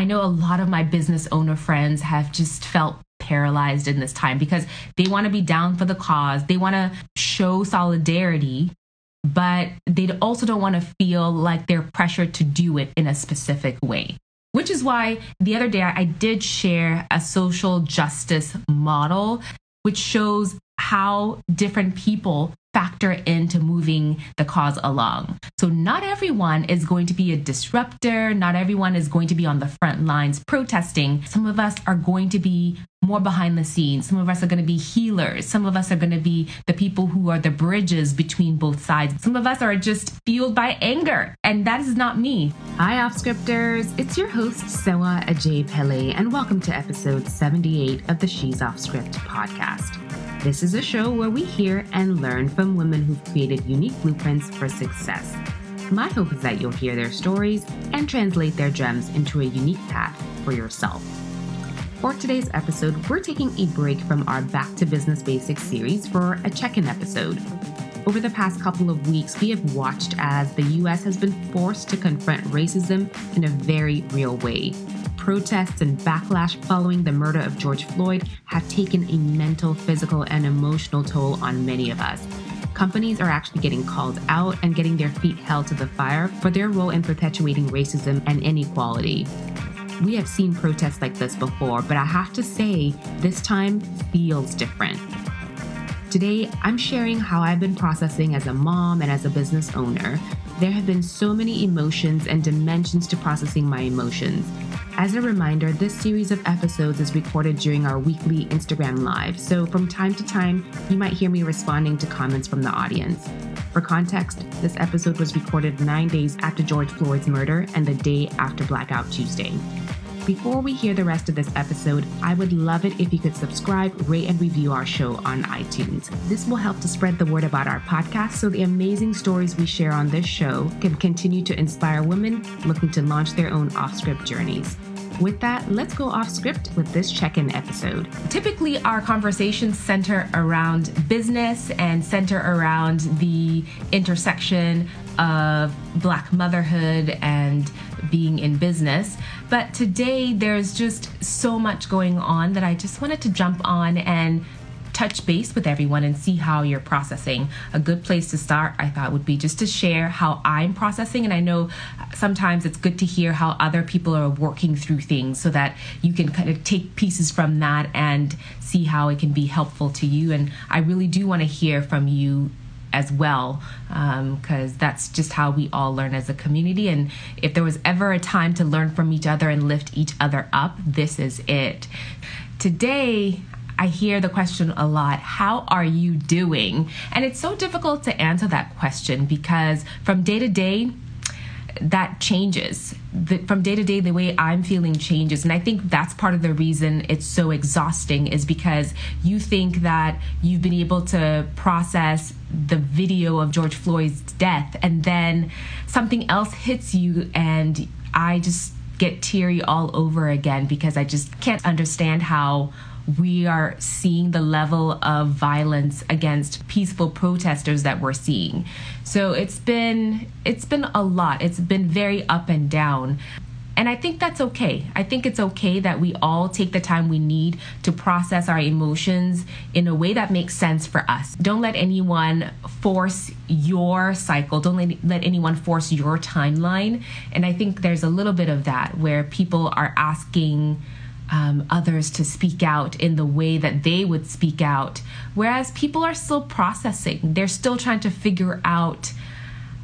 I know a lot of my business owner friends have just felt paralyzed in this time because they want to be down for the cause. They want to show solidarity, but they also don't want to feel like they're pressured to do it in a specific way. Which is why the other day I did share a social justice model, which shows how different people factor into moving the cause along. So, not everyone is going to be a disruptor, not everyone is going to be on the front lines protesting. Some of us are going to be more behind the scenes. Some of us are going to be healers. Some of us are going to be the people who are the bridges between both sides. Some of us are just fueled by anger, and that is not me. Hi, Offscripters. It's your host, Sewa Ajay Pele, and welcome to episode 78 of the She's Off Script podcast. This is a show where we hear and learn from women who've created unique blueprints for success. My hope is that you'll hear their stories and translate their gems into a unique path for yourself. For today's episode, we're taking a break from our Back to Business Basics series for a check in episode. Over the past couple of weeks, we have watched as the US has been forced to confront racism in a very real way protests and backlash following the murder of George Floyd have taken a mental, physical, and emotional toll on many of us. Companies are actually getting called out and getting their feet held to the fire for their role in perpetuating racism and inequality. We have seen protests like this before, but I have to say, this time feels different. Today, I'm sharing how I've been processing as a mom and as a business owner. There have been so many emotions and dimensions to processing my emotions. As a reminder, this series of episodes is recorded during our weekly Instagram Live, so from time to time, you might hear me responding to comments from the audience. For context, this episode was recorded nine days after George Floyd's murder and the day after Blackout Tuesday. Before we hear the rest of this episode, I would love it if you could subscribe, rate, and review our show on iTunes. This will help to spread the word about our podcast so the amazing stories we share on this show can continue to inspire women looking to launch their own off script journeys. With that, let's go off script with this check in episode. Typically, our conversations center around business and center around the intersection of Black motherhood and being in business. But today, there's just so much going on that I just wanted to jump on and touch base with everyone and see how you're processing. A good place to start, I thought, would be just to share how I'm processing. And I know sometimes it's good to hear how other people are working through things so that you can kind of take pieces from that and see how it can be helpful to you. And I really do want to hear from you as well because um, that's just how we all learn as a community and if there was ever a time to learn from each other and lift each other up this is it today I hear the question a lot How are you doing? And it's so difficult to answer that question because from day to day, that changes. The, from day to day the way i'm feeling changes. And i think that's part of the reason it's so exhausting is because you think that you've been able to process the video of george floyd's death and then something else hits you and i just get teary all over again because i just can't understand how we are seeing the level of violence against peaceful protesters that we're seeing. So it's been it's been a lot. It's been very up and down. And I think that's okay. I think it's okay that we all take the time we need to process our emotions in a way that makes sense for us. Don't let anyone force your cycle. Don't let, let anyone force your timeline. And I think there's a little bit of that where people are asking um, others to speak out in the way that they would speak out. Whereas people are still processing, they're still trying to figure out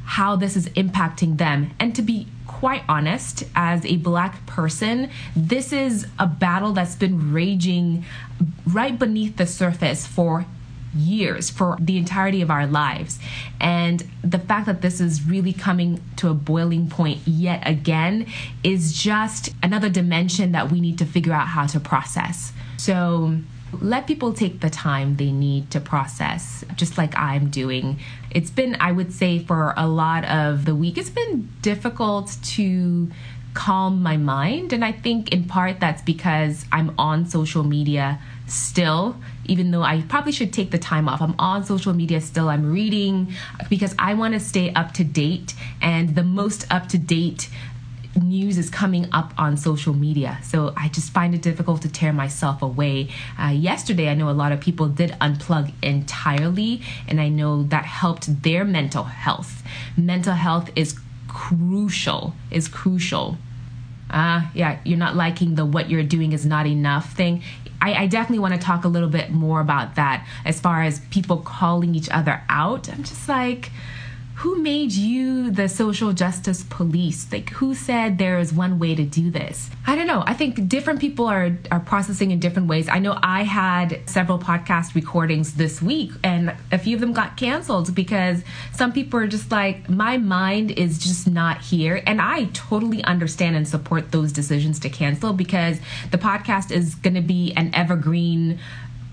how this is impacting them. And to be quite honest, as a black person, this is a battle that's been raging right beneath the surface for years, for the entirety of our lives. And the fact that this is really coming to a boiling point yet again is just another dimension that we need to figure out how to process. So, let people take the time they need to process, just like I'm doing. It's been, I would say, for a lot of the week, it's been difficult to calm my mind. And I think in part that's because I'm on social media still, even though I probably should take the time off. I'm on social media still, I'm reading because I want to stay up to date. And the most up to date news is coming up on social media. So I just find it difficult to tear myself away. Uh, yesterday, I know a lot of people did unplug entirely, and I know that helped their mental health. Mental health is crucial, is crucial. Uh, yeah, you're not liking the what you're doing is not enough thing. I, I definitely want to talk a little bit more about that as far as people calling each other out. I'm just like, who made you the social justice police? Like, who said there is one way to do this? I don't know. I think different people are, are processing in different ways. I know I had several podcast recordings this week, and a few of them got canceled because some people are just like, my mind is just not here. And I totally understand and support those decisions to cancel because the podcast is going to be an evergreen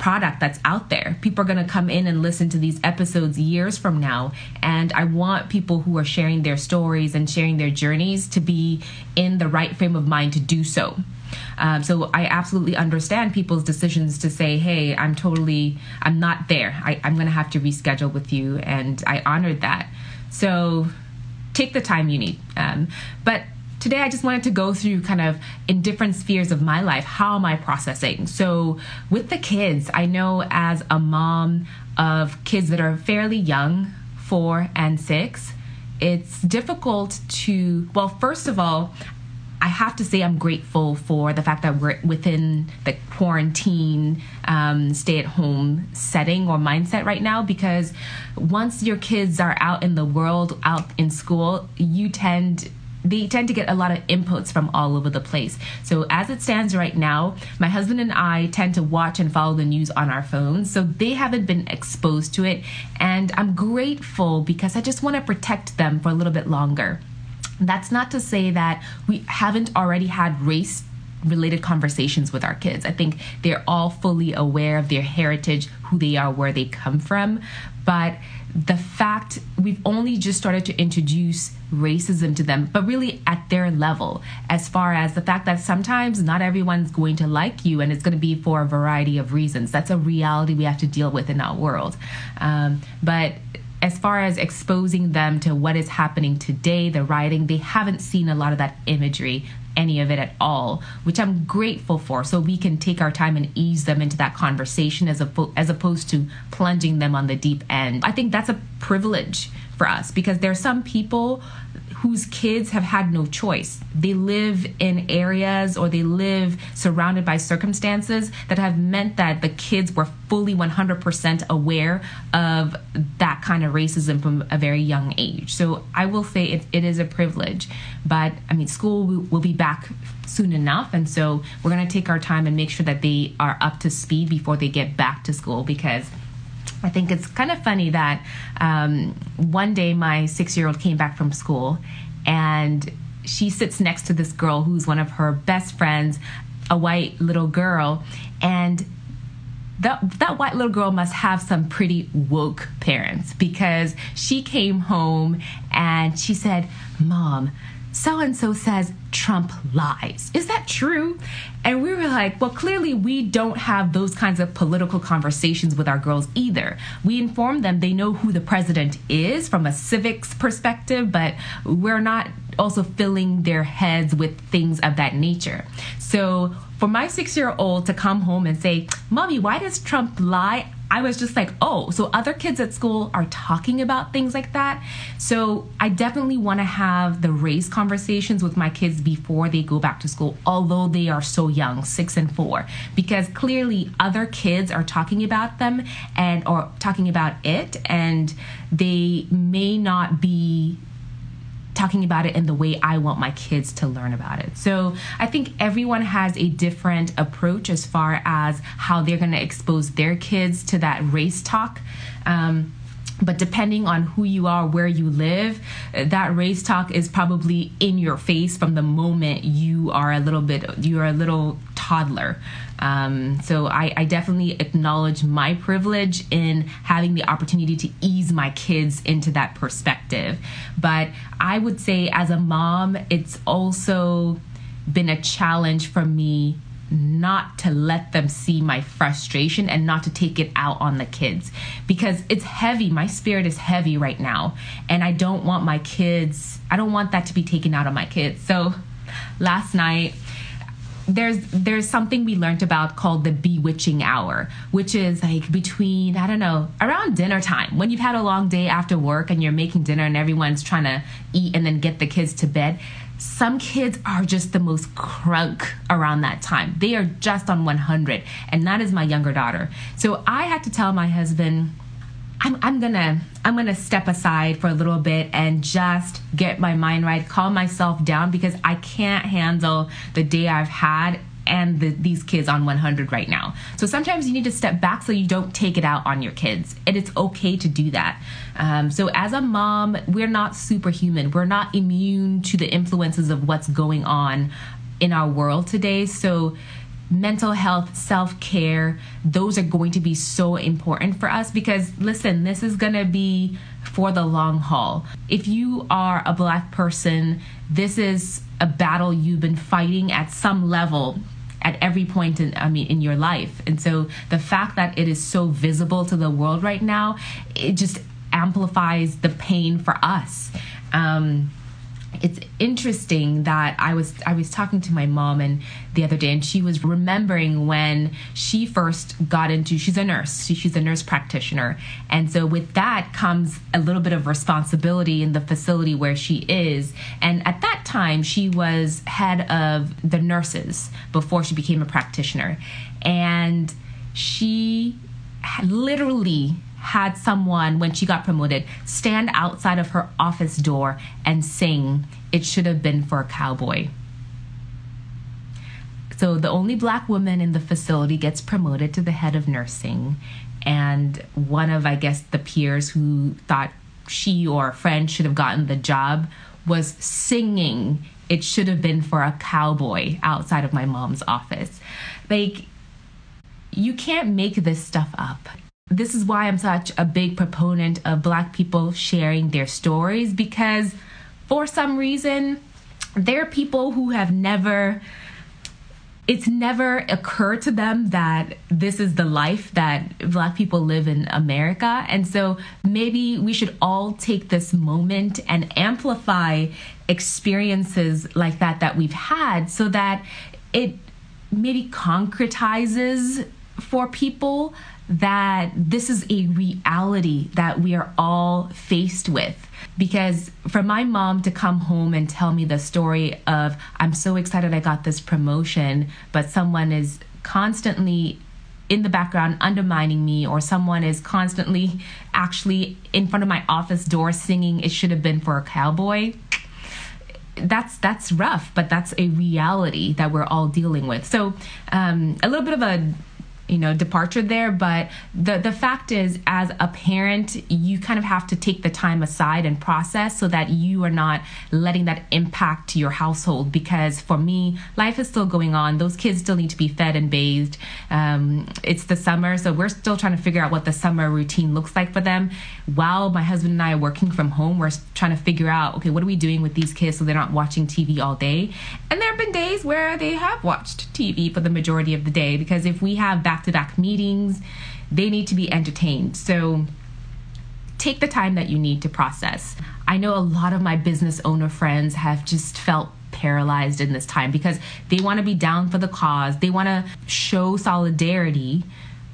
product that's out there. People are going to come in and listen to these episodes years from now. And I want people who are sharing their stories and sharing their journeys to be in the right frame of mind to do so. Um, so I absolutely understand people's decisions to say, hey, I'm totally, I'm not there. I, I'm going to have to reschedule with you. And I honored that. So take the time you need. Um, but today I just wanted to go through kind of in different spheres of my life, how am I processing? So with the kids, I know as a mom of kids that are fairly young, four and six, it's difficult to, well, first of all, I have to say I'm grateful for the fact that we're within the quarantine, um, stay at home setting or mindset right now because once your kids are out in the world, out in school, you tend they tend to get a lot of inputs from all over the place. So as it stands right now, my husband and I tend to watch and follow the news on our phones. So they haven't been exposed to it. And I'm grateful because I just want to protect them for a little bit longer. That's not to say that we haven't already had race related conversations with our kids. I think they're all fully aware of their heritage, who they are, where they come from. But the fact we've only just started to introduce racism to them, but really at their level, as far as the fact that sometimes not everyone's going to like you and it's going to be for a variety of reasons. That's a reality we have to deal with in our world. Um, but as far as exposing them to what is happening today, the writing, they haven't seen a lot of that imagery any of it at all, which I'm grateful for. So we can take our time and ease them into that conversation as, as opposed to plunging them on the deep end. I think that's a privilege for us because there are some people whose kids have had no choice. They live in areas or they live surrounded by circumstances that have meant that the kids were fully 100% aware of that kind of racism from a very young age. So I will say it, it is a privilege. But I mean, school will be back soon enough. And so we're going to take our time and make sure that they are up to speed before they get back to school because I think it's kind of funny that um, one day my six year old came back from school and she sits next to this girl who's one of her best friends, a white little girl. And that that white little girl must have some pretty woke parents because she came home and she said, "Mom, so and so says Trump lies. Is that true? And we were like, well, clearly we don't have those kinds of political conversations with our girls either. We inform them they know who the president is from a civics perspective, but we're not also filling their heads with things of that nature. So for my six year old to come home and say, Mommy, why does Trump lie? I was just like, oh, so other kids at school are talking about things like that. So I definitely want to have the race conversations with my kids before they go back to school, although they are so young, six and four, because clearly other kids are talking about them and or talking about it, and they may not be talking about it in the way I want my kids to learn about it. So I think everyone has a different approach as far as how they're going to expose their kids to that race talk. Um, but depending on who you are, where you live, that race talk is probably in your face from the moment you are a little bit, you're a little toddler. Um, so I, I, definitely acknowledge my privilege in having the opportunity to ease my kids into that perspective. But I would say, as a mom, it's also been a challenge for me not to let them see my frustration and not to take it out on the kids because it's heavy. My spirit is heavy right now. And I don't want my kids, I don't want that to be taken out on my kids. So last night there's there's something we learned about called the bewitching hour which is like between i don't know around dinner time. When you've had a long day after work and you're making dinner and everyone's trying to eat and then get the kids to bed some kids are just the most crunk around that time. They are just on 100 and that is my younger daughter. So i had to tell my husband I'm, I'm gonna I'm gonna step aside for a little bit and just get my mind right, calm myself down because I can't handle the day I've had and the, these kids on 100 right now. So sometimes you need to step back so you don't take it out on your kids, and it's okay to do that. Um, so as a mom, we're not superhuman. We're not immune to the influences of what's going on in our world today. So mental health, self care, those are going to be so important for us because, listen, this is going to be for the long haul. If you are a black person, this is a battle you've been fighting at some level at every point in I mean in your life. And so the fact that it is so visible to the world right now, it just amplifies the pain for us. Um, it's interesting that I was I was talking to my mom and the other day and she was remembering when she first got into she's a nurse. She's a nurse practitioner. And so with that comes a little bit of responsibility in the facility where she is. And at that time she was head of the nurses before she became a practitioner. And she literally had someone, when she got promoted, stand outside of her office door and sing, It Should Have Been for a Cowboy. So the only black woman in the facility gets promoted to the head of nursing. And one of, I guess, the peers who thought she or a friend should have gotten the job was singing It Should Have Been for a Cowboy outside of my mom's office. Like, you can't make this stuff up this is why I'm such a big proponent of Black people sharing their stories because for some reason, there are people who have never it's never occurred to them that this is the life that black people live in America. And so maybe we should all take this moment and amplify experiences like that that we've had so that it maybe concretizes for people that this is a reality that we are all faced with. Because for my mom to come home and tell me the story of, I'm so excited I got this promotion, but someone is constantly in the background undermining me, or someone is constantly actually in front of my office door singing, It Should Have Been for a Cowboy that's that's rough, but that's a reality that we're all dealing with. So um, a little bit of a you know departure there but the the fact is as a parent you kind of have to take the time aside and process so that you are not letting that impact your household. Because for me life is still going on. Those kids still need to be fed and bathed. Um, it's the summer so we're still trying to figure out what the summer routine looks like for them. While my husband and i are working from home we're trying to figure out okay what are we doing with these kids so they're not watching tv all day? And there have been days where they have watched tv for the majority of the day because if we have back to back meetings. They need to be entertained. So take the time that you need to process. I know a lot of my business owner friends have just felt paralyzed in this time because they want to be down for the cause, they want to show solidarity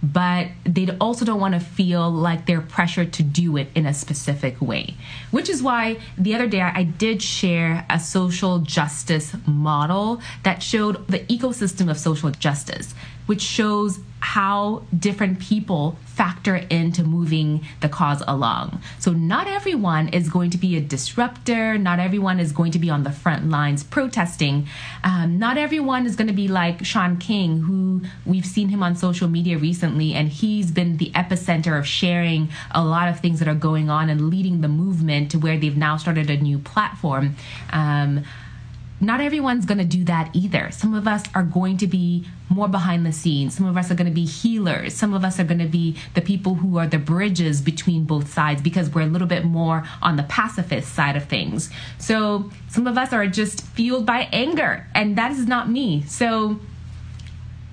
but they also don't want to feel like they're pressured to do it in a specific way. Which is why the other day I did share a social justice model that showed the ecosystem of social justice, which shows how different people factor into moving the cause along. So, not everyone is going to be a disruptor, not everyone is going to be on the front lines protesting. Um, not everyone is going to be like Shaun King, who we've seen him on social media recently, and he's been the epicenter of sharing a lot of things that are going on and leading the movement to where they've now started a new platform. Um, not everyone's going to do that either. Some of us are going to be more behind the scenes. Some of us are going to be healers. Some of us are going to be the people who are the bridges between both sides because we're a little bit more on the pacifist side of things. So some of us are just fueled by anger, and that is not me. So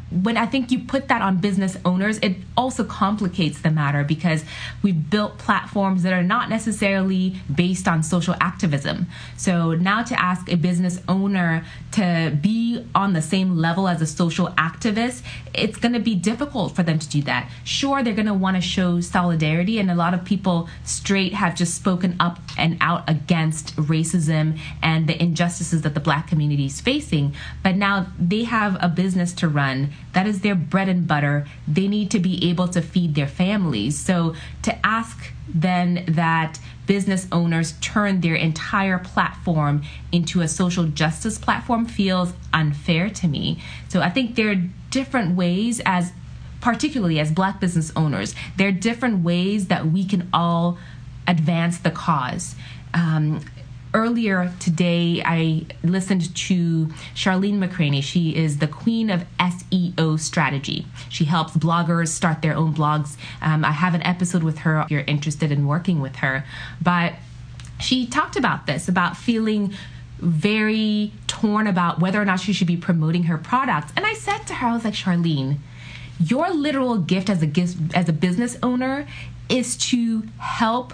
when I think you put that on business owners, it also complicates the matter because we've built platforms that are not necessarily based on social activism. So now to ask a business owner to be on the same level as a social activist, it's going to be difficult for them to do that. Sure, they're going to want to show solidarity, and a lot of people straight have just spoken up and out against racism and the injustices that the black community is facing. But now they have a business to run that is their bread and butter. They need to be able to feed their families. So to ask then that business owners turn their entire platform into a social justice platform feels unfair to me. So I think there are different ways as particularly as black business owners, there are different ways that we can all advance the cause. Um, earlier today, I listened to Charlene McCraney. She is the queen of SEO strategy. She helps bloggers start their own blogs. Um, I have an episode with her if you're interested in working with her. But she talked about this, about feeling very torn about whether or not she should be promoting her products. And I said to her, I was like, Charlene, your literal gift as a gift as a business owner is to help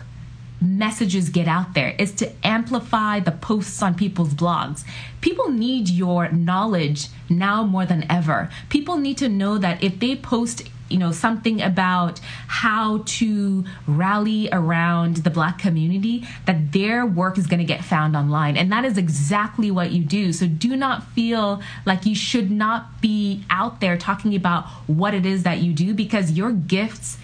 messages get out there is to amplify the posts on people's blogs. People need your knowledge now more than ever. People need to know that if they post you know something about how to rally around the black community that their work is going to get found online and that is exactly what you do so do not feel like you should not be out there talking about what it is that you do because your gifts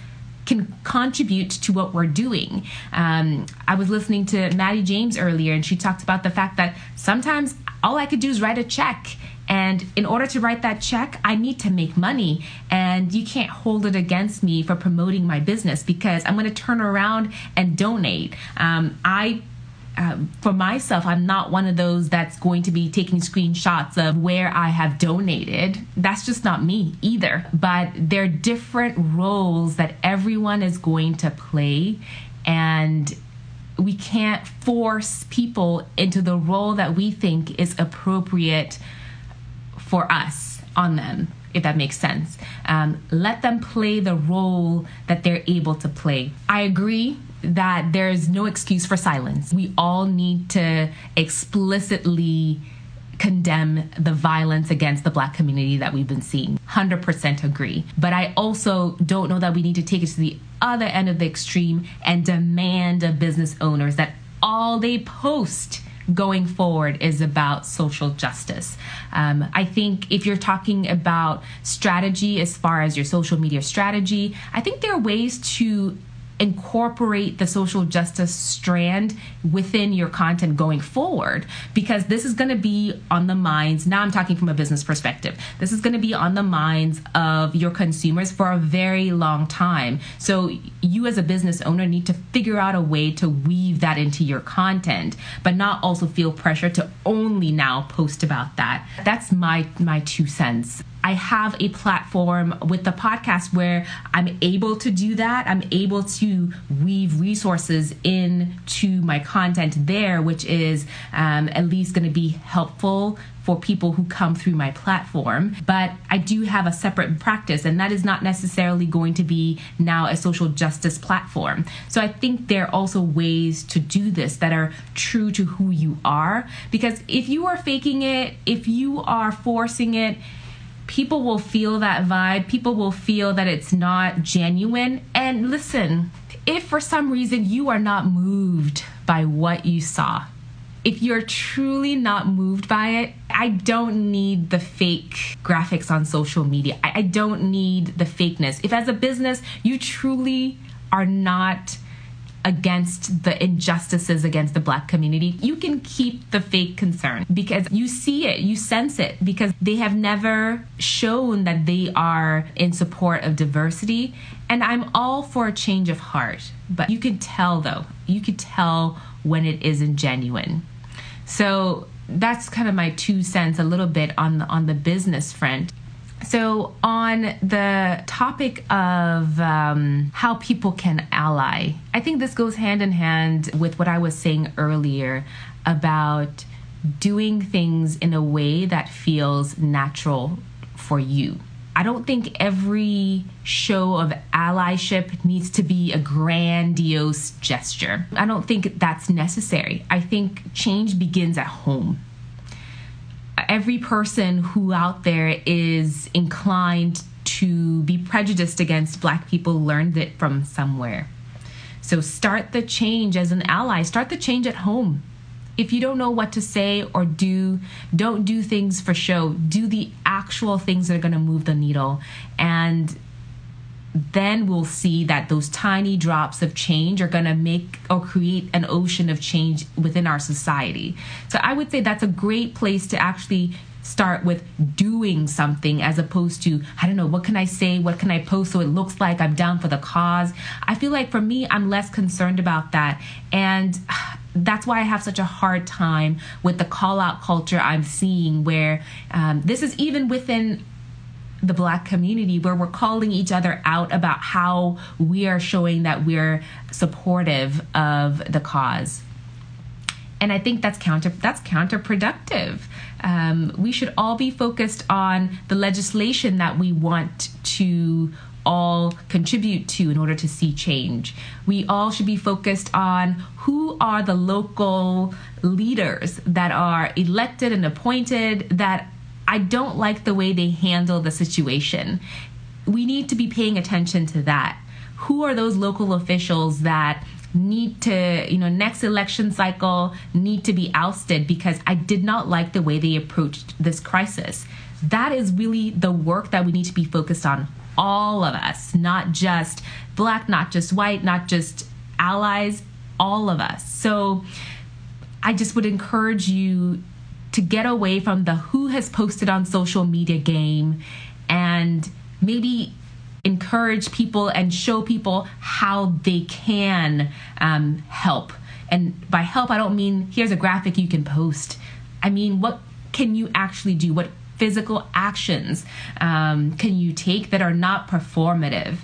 can contribute to what we're doing. Um, I was listening to Maddie James earlier, and she talked about the fact that sometimes all I could do is write a check. And in order to write that check, I need to make money. And you can't hold it against me for promoting my business because I'm going to turn around and donate. Um, I um, for myself, I'm not one of those that's going to be taking screenshots of where I have donated. That's just not me either. But there are different roles that everyone is going to play, and we can't force people into the role that we think is appropriate for us on them if that makes sense. Um, let them play the role that they're able to play. I agree that there's no excuse for silence. We all need to explicitly condemn the violence against the black community that we've been seeing. 100% agree. But I also don't know that we need to take it to the other end of the extreme and demand of business owners that all they post going forward is about social justice. Um, I think if you're talking about strategy as far as your social media strategy, I think there are ways to incorporate the social justice strand within your content going forward because this is going to be on the minds now i'm talking from a business perspective this is going to be on the minds of your consumers for a very long time. So you as a business owner need to figure out a way to weave that into your content but not also feel pressure to only now post about that. That's my my two cents I have a platform with the podcast where I'm able to do that. I'm able to weave resources into my content there, which is um, at least going to be helpful for people who come through my platform. But I do have a separate practice, and that is not necessarily going to be now a social justice platform. So I think there are also ways to do this that are true to who you are. Because if you are faking it, if you are forcing it, people will feel that vibe. People will feel that it's not genuine. And listen, if for some reason you are not moved by what you saw, if you're truly not moved by it, I don't need the fake graphics on social media. I, don't need the fakeness. If as a business you truly are not against the injustices against the black community, you can keep the fake concern because you see it, you sense it, because they have never shown that they are in support of diversity. And I'm all for a change of heart, but you can tell though, you can tell when it isn't genuine. So that's kind of my two cents a little bit on the, on the business front. So, on the topic of um, how people can ally, I think this goes hand in hand with what I was saying earlier about doing things in a way that feels natural for you. I don't think every show of allyship needs to be a grandiose gesture. I don't think that's necessary. I think change begins at home. Every person who out there is inclined to be prejudiced against Black people learned it from somewhere. So start the change as an ally, start the change at home if you don't know what to say or do, don't do things for show. Do the actual things that are going to move the needle. And then we'll see that those tiny drops of change are going to make or create an ocean of change within our society. So I would say that's a great place to actually start with doing something as opposed to i don't know what can i say? What can i post so it looks like i'm down for the cause? I feel like for me i'm less concerned about that. And that's why I have such a hard time with the call out culture I'm seeing, where um, this is even within the black community where we're calling each other out about how we are showing that we're supportive of the cause and I think that's counter that's counterproductive. Um, we should all be focused on the legislation that we want to all contribute to in order to see change. We all should be focused on who are the local leaders that are elected and appointed that I don't like the way they handle the situation. We need to be paying attention to that. Who are those local officials that need to, you know, next election cycle need to be ousted because I did not like the way they approached this crisis? That is really the work that we need to be focused on all of us, not just black, not just white, not just allies, all of us. So I just would encourage you to get away from the who has posted on social media game and maybe encourage people and show people how they can um, help. And by help, I don't mean here's a graphic you can post. I mean, what can you actually do? What physical actions um, can you take that are not performative?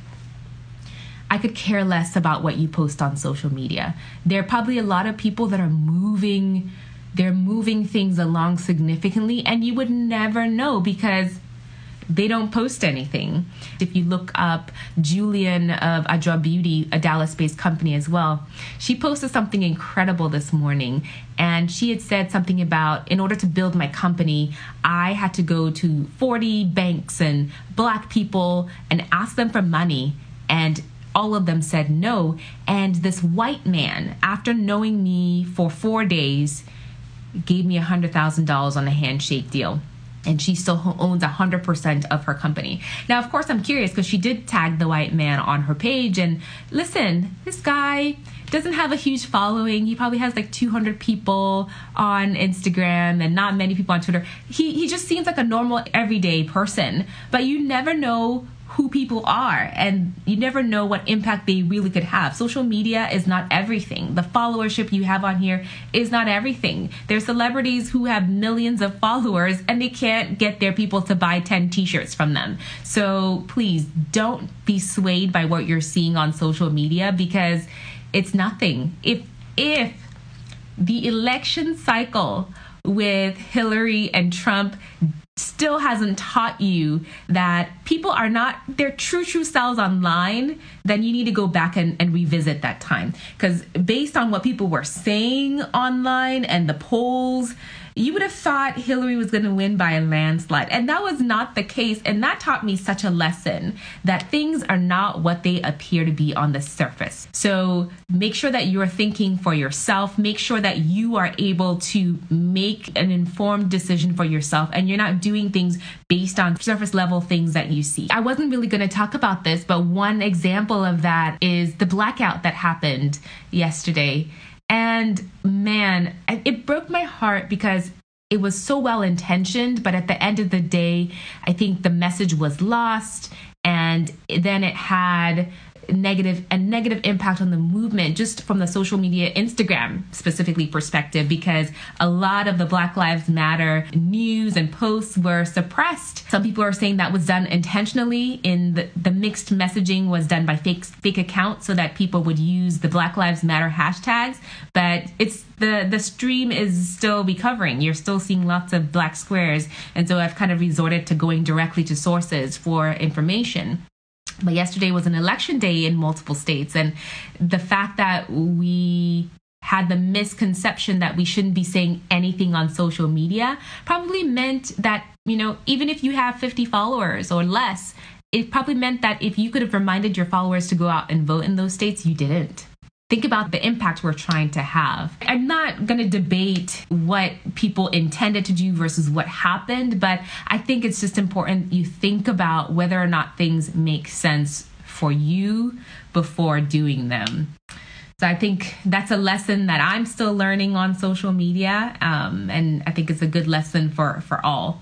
I could care less about what you post on social media. There are probably a lot of people that are moving they're moving things along significantly and you would never know because they don't post anything. If you look up Julian of Adra Beauty, a Dallas based company as well, she posted something incredible this morning. And she had said something about in order to build my company, I had to go to 40 banks and black people and ask them for money. And all of them said no. And this white man, after knowing me for four days, gave me $100,000 on a handshake deal and she still owns 100% of her company. Now, of course, I'm curious because she did tag the white man on her page. And listen, this guy doesn't have a huge following. He probably has like 200 people on Instagram and not many people on Twitter. He, he just seems like a normal, everyday person. But you never know who people are and you never know what impact they really could have. Social media is not everything. The followership you have on here is not everything. There's celebrities who have millions of followers and they can't get their people to buy 10 t-shirts from them. So please don't be swayed by what you're seeing on social media because it's nothing. If if the election cycle with Hillary and Trump still hasn't taught you that people are not their true true selves online then you need to go back and, and revisit that time. Because based on what people were saying online and the polls you would have thought Hillary was going to win by a landslide. And that was not the case. And that taught me such a lesson that things are not what they appear to be on the surface. So make sure that you're thinking for yourself. Make sure that you are able to make an informed decision for yourself and you're not doing things based on surface level things that you see. I wasn't really going to talk about this, but one example of that is the blackout that happened yesterday. And man, it broke my heart because it was so well intentioned, but at the end of the day, I think the message was lost. And then it had negative and negative impact on the movement just from the social media Instagram specifically perspective because a lot of the Black Lives Matter news and posts were suppressed. Some people are saying that was done intentionally in the, the mixed messaging was done by fake fake accounts so that people would use the Black Lives Matter hashtags, but it's the the stream is still recovering. You're still seeing lots of black squares, and so I've kind of resorted to going directly to sources for information. But yesterday was an election day in multiple states, and the fact that we had the misconception that we shouldn't be saying anything on social media probably meant that, you know, even if you have 50 followers or less, it probably meant that if you could have reminded your followers to go out and vote in those states, you didn't think about the impact we're trying to have. I'm not going to debate what people intended to do versus what happened, but I think it's just important you think about whether or not things make sense for you before doing them. So I think that's a lesson that I'm still learning on social media, um, and I think it's a good lesson for for all.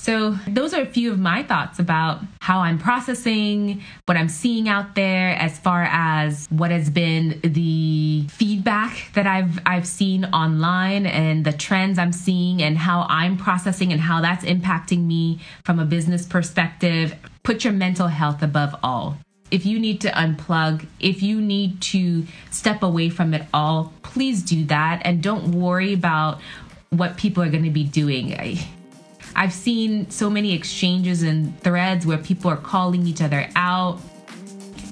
So, those are a few of my thoughts about how I'm processing what I'm seeing out there as far as what has been the feedback that I've I've seen online and the trends I'm seeing and how I'm processing and how that's impacting me from a business perspective. Put your mental health above all. If you need to unplug, if you need to step away from it all, please do that and don't worry about what people are going to be doing. I've seen so many exchanges and threads where people are calling each other out.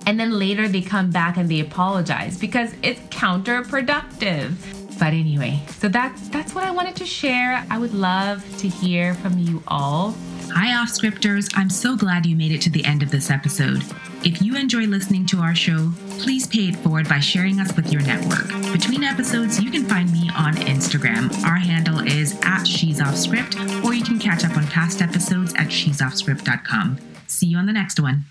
And then later they come back and they apologize because it's counterproductive. But anyway, so that's that's what I wanted to share. I would love to hear from you all. Hi, off scripters. I'm so glad you made it to the end of this episode. If you enjoy listening to our show, please pay it forward by sharing us with your network. Between episodes, you can find me on Instagram. Our handle is at She's Off Script, or you can catch up on past episodes at she'soffscript.com. See you on the next one.